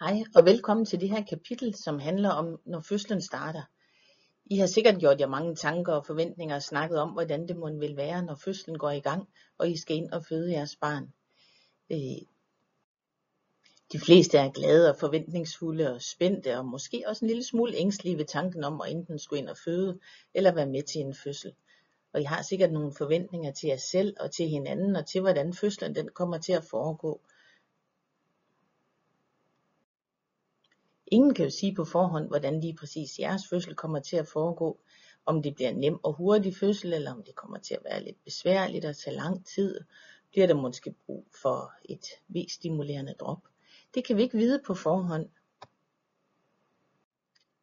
Hej og velkommen til det her kapitel, som handler om, når fødslen starter. I har sikkert gjort jer mange tanker og forventninger og snakket om, hvordan det må vil være, når fødslen går i gang, og I skal ind og føde jeres barn. Øh, de fleste er glade og forventningsfulde og spændte, og måske også en lille smule ængstlige ved tanken om at enten skulle ind og føde, eller være med til en fødsel. Og I har sikkert nogle forventninger til jer selv og til hinanden, og til hvordan fødslen den kommer til at foregå. Ingen kan jo sige på forhånd, hvordan lige præcis jeres fødsel kommer til at foregå. Om det bliver en nem og hurtig fødsel, eller om det kommer til at være lidt besværligt og tage lang tid. Bliver der måske brug for et V-stimulerende drop. Det kan vi ikke vide på forhånd.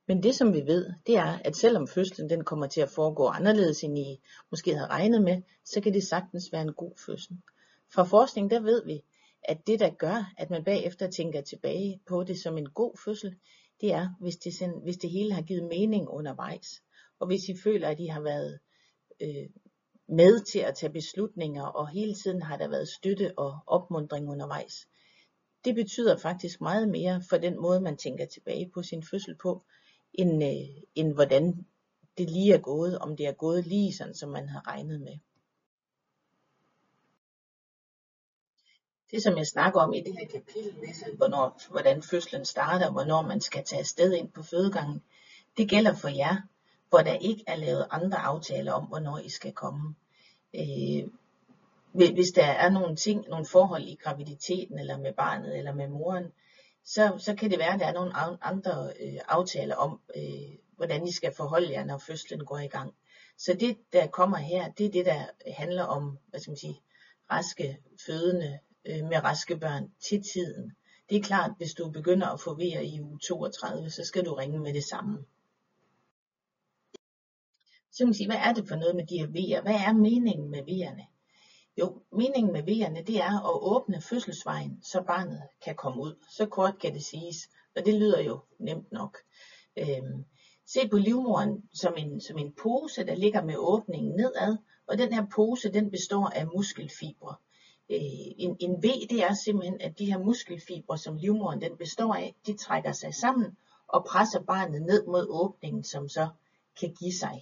Men det som vi ved, det er, at selvom fødslen den kommer til at foregå anderledes end I måske havde regnet med, så kan det sagtens være en god fødsel. Fra forskning der ved vi, at det der gør, at man bagefter tænker tilbage på det som en god fødsel, det er, hvis det, sådan, hvis det hele har givet mening undervejs. Og hvis I føler, at I har været øh, med til at tage beslutninger, og hele tiden har der været støtte og opmundring undervejs. Det betyder faktisk meget mere for den måde, man tænker tilbage på sin fødsel på, end, øh, end hvordan det lige er gået, om det er gået lige sådan, som man har regnet med. Det som jeg snakker om i det her kapitel, med, hvornår, hvordan fødslen starter, hvornår man skal tage afsted ind på fødegangen, det gælder for jer, hvor der ikke er lavet andre aftaler om, hvornår I skal komme. Øh, hvis der er nogle ting, nogle forhold i graviditeten, eller med barnet, eller med moren, så, så kan det være, at der er nogle andre øh, aftaler om, øh, hvordan I skal forholde jer, når fødslen går i gang. Så det, der kommer her, det er det, der handler om, hvad skal man sige, raske fødende øh, med raske børn til tiden. Det er klart, hvis du begynder at få vejer i uge 32, så skal du ringe med det samme. Så man sige, hvad er det for noget med de her vejer? Hvad er meningen med vejerne? Jo, meningen med vejerne, det er at åbne fødselsvejen, så barnet kan komme ud. Så kort kan det siges, og det lyder jo nemt nok. Øhm, se på livmoren som en, som en pose, der ligger med åbningen nedad, og den her pose, den består af muskelfibre øh, en, en V, det er simpelthen, at de her muskelfibre, som livmoderen den består af, de trækker sig sammen og presser barnet ned mod åbningen, som så kan give sig.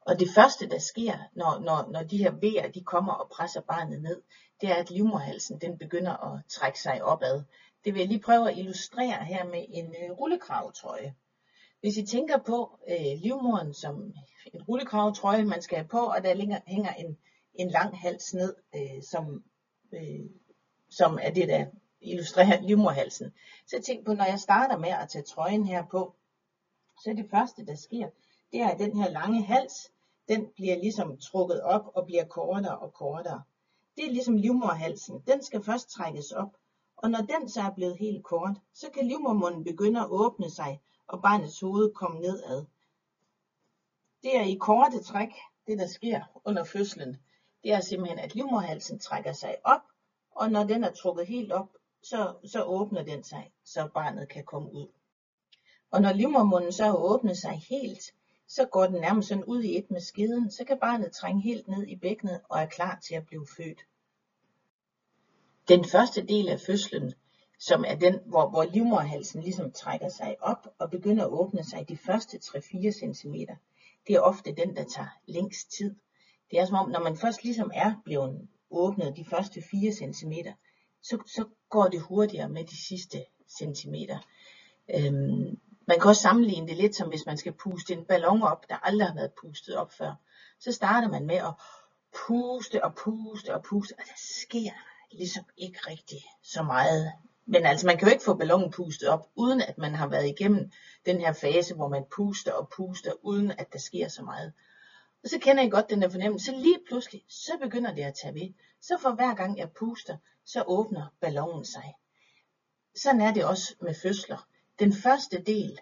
Og det første, der sker, når, når, når de her V'er, de kommer og presser barnet ned, det er, at livmorhalsen den begynder at trække sig opad. Det vil jeg lige prøve at illustrere her med en øh, rullekravtrøje. Hvis I tænker på øh, livmoren som en rullekravtrøje, man skal have på, og der hænger, hænger en, en lang hals ned, øh, som, øh, som er det, der illustrerer livmorhalsen. Så tænk på, når jeg starter med at tage trøjen her på, så er det første, der sker, det er, at den her lange hals, den bliver ligesom trukket op og bliver kortere og kortere. Det er ligesom livmorhalsen. Den skal først trækkes op, og når den så er blevet helt kort, så kan livmormunden begynde at åbne sig, og barnets hoved komme nedad. Det er i korte træk, det der sker under fødslen det er simpelthen, at livmorhalsen trækker sig op, og når den er trukket helt op, så, så åbner den sig, så barnet kan komme ud. Og når livmormunden så har åbnet sig helt, så går den nærmest sådan ud i et med skeden, så kan barnet trænge helt ned i bækkenet og er klar til at blive født. Den første del af fødslen, som er den, hvor, hvor livmorhalsen ligesom trækker sig op og begynder at åbne sig de første 3-4 cm, det er ofte den, der tager længst tid. Det er som om, når man først ligesom er blevet åbnet de første 4 cm, så, så går det hurtigere med de sidste centimeter. Øhm, man kan også sammenligne det lidt som hvis man skal puste en ballon op, der aldrig har været pustet op før. Så starter man med at puste og puste og puste, og der sker ligesom ikke rigtig så meget. Men altså man kan jo ikke få ballonen pustet op, uden at man har været igennem den her fase, hvor man puster og puster, uden at der sker så meget. Og så kender I godt den der fornemmelse, så lige pludselig, så begynder det at tage ved. Så for hver gang jeg puster, så åbner ballonen sig. Sådan er det også med fødsler. Den første del,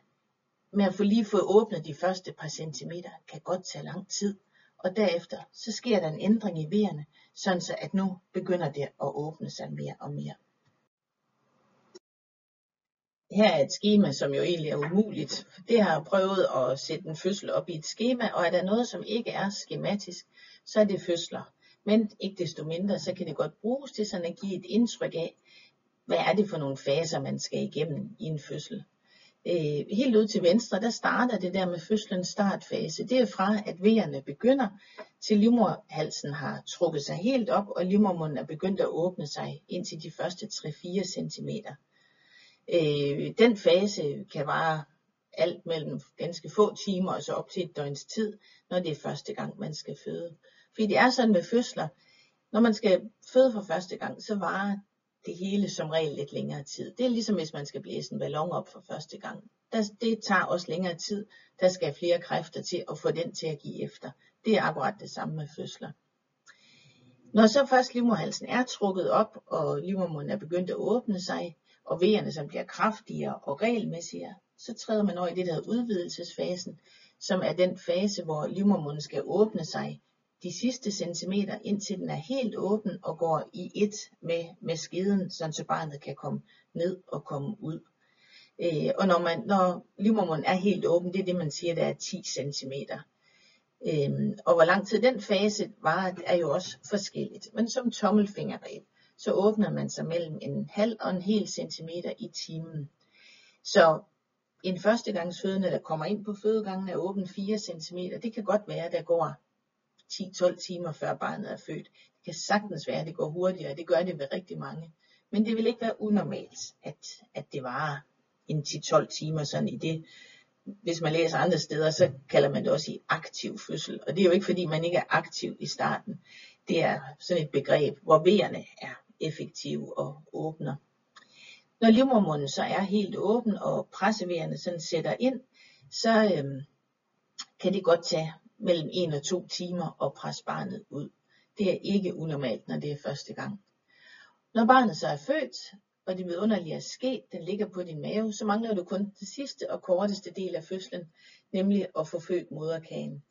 med at få lige få åbnet de første par centimeter, kan godt tage lang tid. Og derefter, så sker der en ændring i vejerne, sådan så at nu begynder det at åbne sig mere og mere. Her er et skema, som jo egentlig er umuligt. Det har jeg prøvet at sætte en fødsel op i et skema, og er der noget, som ikke er skematisk, så er det fødsler. Men ikke desto mindre, så kan det godt bruges til sådan at give et indtryk af, hvad er det for nogle faser, man skal igennem i en fødsel. Øh, helt ud til venstre, der starter det der med fødslens startfase. Det er fra, at vejerne begynder, til livmorhalsen har trukket sig helt op, og livmormunden er begyndt at åbne sig indtil de første 3-4 cm. Øh, den fase kan vare alt mellem ganske få timer og så op til et døgns tid, når det er første gang, man skal føde. Fordi det er sådan med fødsler, når man skal føde for første gang, så varer det hele som regel lidt længere tid. Det er ligesom hvis man skal blæse en ballon op for første gang. Det tager også længere tid. Der skal flere kræfter til at få den til at give efter. Det er akkurat det samme med fødsler. Når så først livmorhalsen er trukket op, og livmormunden er begyndt at åbne sig, og vejerne som bliver kraftigere og regelmæssigere, så træder man over i det der udvidelsesfasen, som er den fase, hvor livmormunden skal åbne sig de sidste centimeter, indtil den er helt åben og går i et med, med skeden, så barnet kan komme ned og komme ud. Øh, og når, man, når livmormunden er helt åben, det er det, man siger, der er 10 cm. Øh, og hvor lang tid den fase varer, er jo også forskelligt. Men som tommelfingerregel, så åbner man sig mellem en halv og en hel centimeter i timen. Så en førstegangsfødende, der kommer ind på fødegangen, er åben 4 cm. Det kan godt være, at der går 10-12 timer før barnet er født. Det kan sagtens være, at det går hurtigere, det gør det ved rigtig mange. Men det vil ikke være unormalt, at, at det varer en 10-12 timer sådan i det. Hvis man læser andre steder, så kalder man det også i aktiv fødsel. Og det er jo ikke fordi, man ikke er aktiv i starten. Det er sådan et begreb, hvor vejerne er effektive og åbner. Når livmormunden så er helt åben, og pressevejerne sådan sætter ind, så øhm, kan det godt tage mellem 1 og 2 timer at presse barnet ud. Det er ikke unormalt, når det er første gang. Når barnet så er født, og det vidunderlige er sket, den ligger på din mave, så mangler du kun den sidste og korteste del af fødslen, nemlig at få født moderkagen.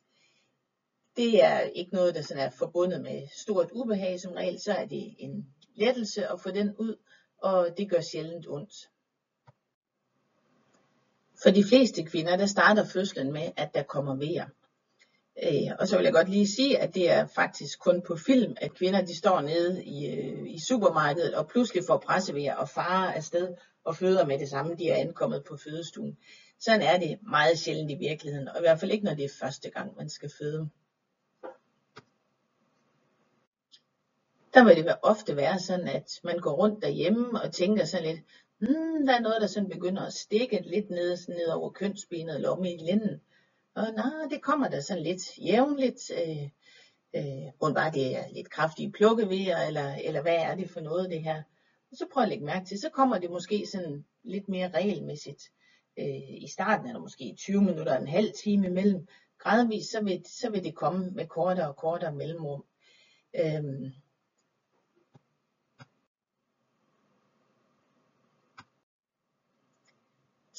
Det er ikke noget, der sådan er forbundet med stort ubehag som regel, så er det en lettelse at få den ud, og det gør sjældent ondt. For de fleste kvinder, der starter fødslen med, at der kommer vejer. Øh, og så vil jeg godt lige sige, at det er faktisk kun på film, at kvinder de står nede i, øh, i supermarkedet og pludselig får pressevejer og farer afsted og føder med det samme, de er ankommet på fødestuen. Sådan er det meget sjældent i virkeligheden, og i hvert fald ikke, når det er første gang, man skal føde. Der vil det ofte være sådan, at man går rundt derhjemme og tænker sådan lidt, hmm, der er noget, der sådan begynder at stikke lidt ned, ned over kønsbenet eller om i linden. Og nej, det kommer der sådan lidt jævnligt. Øh, øh, bare det er lidt kraftige plukkevejer, eller, eller hvad er det for noget det her. Og så prøv at lægge mærke til, så kommer det måske sådan lidt mere regelmæssigt. Øh, I starten er der måske 20 minutter og en halv time imellem. Gradvist så vil, så vil det komme med kortere og kortere mellemrum. Øh,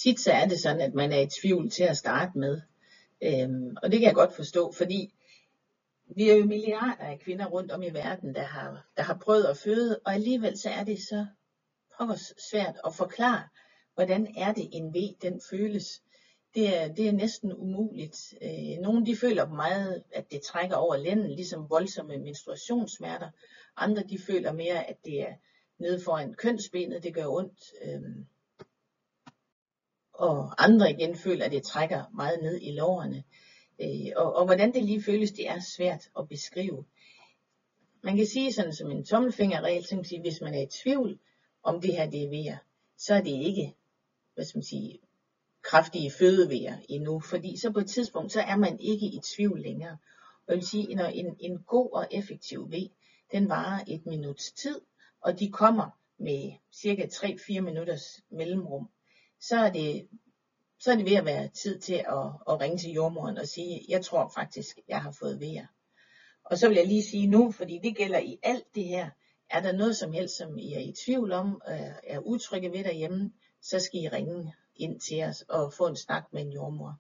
tit så er det sådan, at man er i tvivl til at starte med. Øhm, og det kan jeg godt forstå, fordi vi er jo milliarder af kvinder rundt om i verden, der har, der har prøvet at føde, og alligevel så er det så pokkers svært at forklare, hvordan er det en V, den føles. Det er, det er næsten umuligt. Øh, nogle de føler meget, at det trækker over lænden, ligesom voldsomme menstruationssmerter. Andre de føler mere, at det er nede foran kønsbenet, det gør ondt. Øh, og andre igen føler, at det trækker meget ned i lårene. Øh, og, og hvordan det lige føles, det er svært at beskrive. Man kan sige sådan som en tommelfingerregel, så man sige, hvis man er i tvivl om det her det er vejer, så er det ikke, hvad skal man sige, kraftige fødevejer endnu, fordi så på et tidspunkt, så er man ikke i tvivl længere. Og jeg vil sige, når en, en god og effektiv ved, den varer et minuts tid, og de kommer med cirka 3-4 minutters mellemrum så er det, så er det ved at være tid til at, at ringe til jordmoren og sige, jeg tror faktisk, jeg har fået vejr. Og så vil jeg lige sige nu, fordi det gælder i alt det her, er der noget som helst, som I er i tvivl om, øh, er utrygge ved derhjemme, så skal I ringe ind til os og få en snak med en jordmor.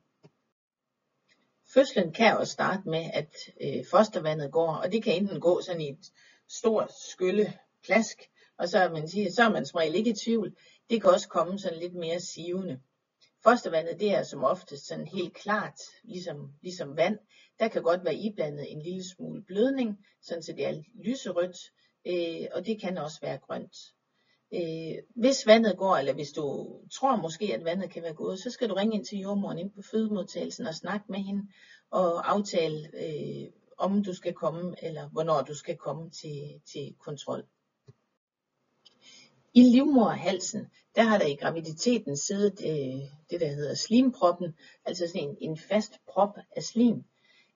Fødslen kan også starte med, at øh, fostervandet går, og det kan enten gå sådan i et stort skylle plask, og så, man siger, så er man som regel ikke i tvivl, det kan også komme sådan lidt mere sivende. Fostervandet det er som oftest sådan helt klart, ligesom, ligesom vand. Der kan godt være iblandet en lille smule blødning, sådan så det er lyserødt, øh, og det kan også være grønt. Øh, hvis vandet går, eller hvis du tror måske, at vandet kan være gået, så skal du ringe ind til jordmoren ind på fødemodtagelsen og snakke med hende og aftale, øh, om du skal komme, eller hvornår du skal komme til, til kontrol. I livmoderhalsen der har der i graviditeten siddet øh, det, der hedder slimproppen, altså sådan en, en fast prop af slim,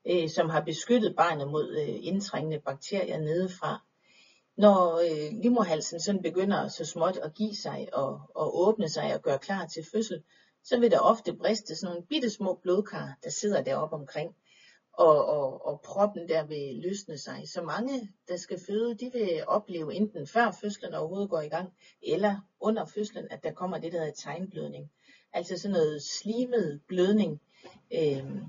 øh, som har beskyttet barnet mod øh, indtrængende bakterier nedefra. Når øh, livmoderhalsen sådan begynder så småt at give sig og, og åbne sig og gøre klar til fødsel, så vil der ofte briste sådan nogle bitte små blodkar, der sidder deroppe omkring og, og, og proppen der vil løsne sig. Så mange, der skal føde, de vil opleve enten før fødslen overhovedet går i gang, eller under fødslen, at der kommer det, der hedder tegnblødning. Altså sådan noget slimet blødning, øh,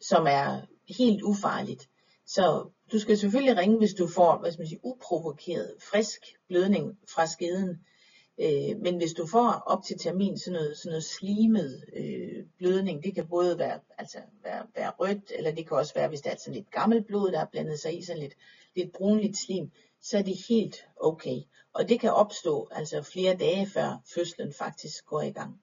som er helt ufarligt. Så du skal selvfølgelig ringe, hvis du får, hvad skal man sige, uprovokeret frisk blødning fra skeden. Øh, men hvis du får op til termin sådan noget, sådan noget slimet øh, blødning, det kan både være, altså være, være rødt, eller det kan også være, hvis det er sådan lidt gammelt blod, der har blandet sig i sådan lidt, lidt brunligt slim, så er det helt okay. Og det kan opstå altså flere dage før fødslen faktisk går i gang.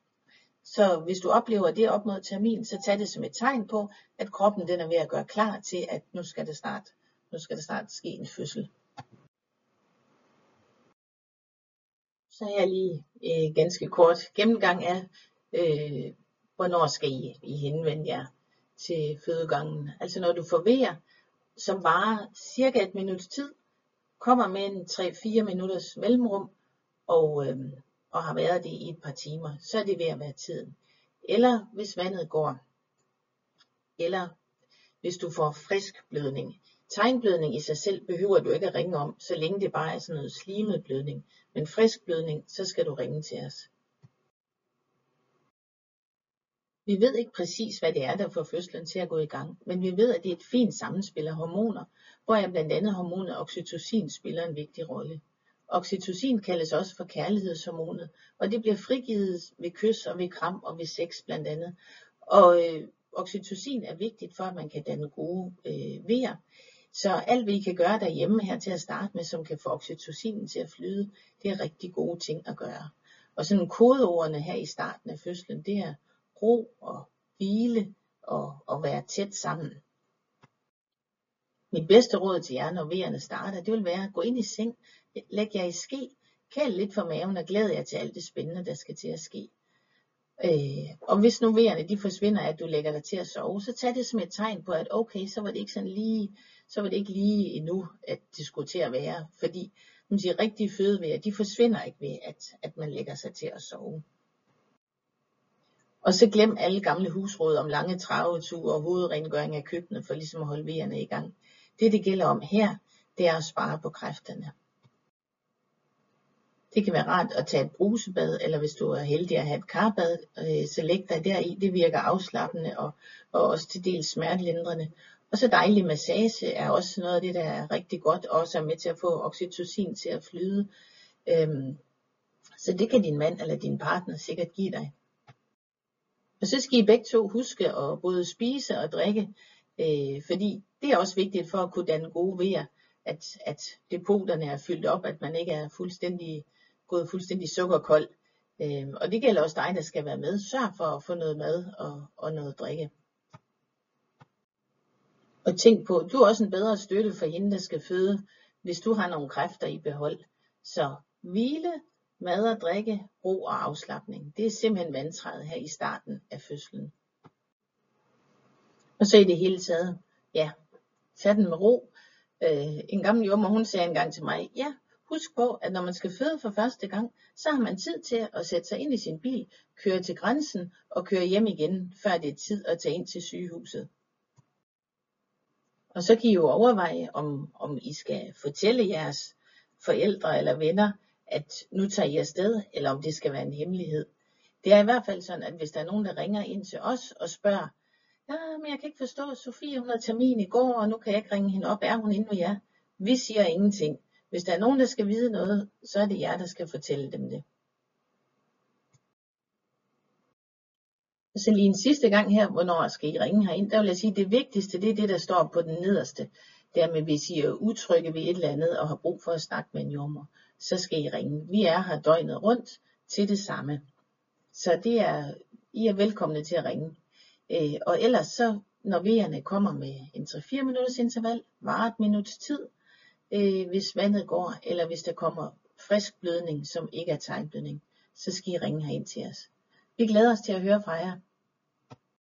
Så hvis du oplever det op mod termin, så tag det som et tegn på, at kroppen den er ved at gøre klar til, at nu skal det snart, nu skal det snart ske en fødsel. Så her lige øh, ganske kort gennemgang af, øh, hvornår skal I, I henvende jer til fødegangen. Altså når du forvejer, som varer cirka et minuts tid, kommer med en 3-4 minutters mellemrum, og, øh, og har været det i et par timer, så er det ved at være tiden. Eller hvis vandet går, eller hvis du får frisk blødning. Tegnblødning i sig selv behøver du ikke at ringe om, så længe det bare er sådan noget slimet blødning. Men frisk blødning, så skal du ringe til os. Vi ved ikke præcis, hvad det er, der får fødslen til at gå i gang, men vi ved, at det er et fint sammenspil af hormoner, hvor blandt andet hormonet oxytocin spiller en vigtig rolle. Oxytocin kaldes også for kærlighedshormonet, og det bliver frigivet ved kys og ved kram og ved sex blandt andet. Og øh, oxytocin er vigtigt for, at man kan danne gode øh, vejer. Så alt hvad I kan gøre derhjemme her til at starte med, som kan få oxytocinen til at flyde, det er rigtig gode ting at gøre. Og sådan kodeordene her i starten af fødslen, det er ro og hvile og, og være tæt sammen. Mit bedste råd til jer, når vejerne starter, det vil være at gå ind i seng, læg jer i ske, kæl lidt for maven og glæd jer til alt det spændende, der skal til at ske. Øh, og hvis nu vejerne de forsvinder, at du lægger dig til at sove, så tag det som et tegn på, at okay, så var det ikke sådan lige, så var det ikke lige endnu, at det skulle til at være. Fordi man siger, rigtige fødevejer, de forsvinder ikke ved, at, at man lægger sig til at sove. Og så glem alle gamle husråd om lange traveture og hovedrengøring af køkkenet for ligesom at holde vejerne i gang. Det det gælder om her, det er at spare på kræfterne. Det kan være rart at tage et brusebad, eller hvis du er heldig at have et karbad, øh, så læg dig deri. Det virker afslappende og, og også til dels smertelindrende. Og så dejlig massage er også noget af det, der er rigtig godt, og også er med til at få oxytocin til at flyde. Øhm, så det kan din mand eller din partner sikkert give dig. Og så skal I begge to huske at både spise og drikke, øh, fordi det er også vigtigt for at kunne danne gode vejer, at, at depoterne er fyldt op, at man ikke er fuldstændig gået fuldstændig sukkerkold. Øh, og det gælder også dig, der skal være med. Sørg for at få noget mad og, og noget drikke. Og tænk på, du er også en bedre støtte for hende, der skal føde, hvis du har nogle kræfter i behold. Så hvile, mad og drikke, ro og afslappning. Det er simpelthen vandtræet her i starten af fødslen. Og så i det hele taget, ja, tag den med ro. Øh, en gammel jommer, hun sagde engang til mig, ja, husk på, at når man skal føde for første gang, så har man tid til at sætte sig ind i sin bil, køre til grænsen og køre hjem igen, før det er tid at tage ind til sygehuset. Og så kan I jo overveje, om, om I skal fortælle jeres forældre eller venner, at nu tager I afsted, eller om det skal være en hemmelighed. Det er i hvert fald sådan, at hvis der er nogen, der ringer ind til os og spørger, ja, men jeg kan ikke forstå, Sofie hun havde termin i går, og nu kan jeg ikke ringe hende op, er hun inde ved jer? Vi siger ingenting. Hvis der er nogen, der skal vide noget, så er det jer, der skal fortælle dem det. Så lige en sidste gang her, hvornår skal I ringe herind, der vil jeg sige, at det vigtigste, det er det, der står på den nederste. Dermed, hvis I er utrygge ved et eller andet og har brug for at snakke med en jordmor, så skal I ringe. Vi er her døgnet rundt til det samme. Så det er, I er velkomne til at ringe. Øh, og ellers så, når vejerne kommer med en 3-4 minutters interval, varer et minuts tid, øh, hvis vandet går, eller hvis der kommer frisk blødning, som ikke er tegnblødning, så skal I ringe herind til os. Vi glæder os til at høre fra jer.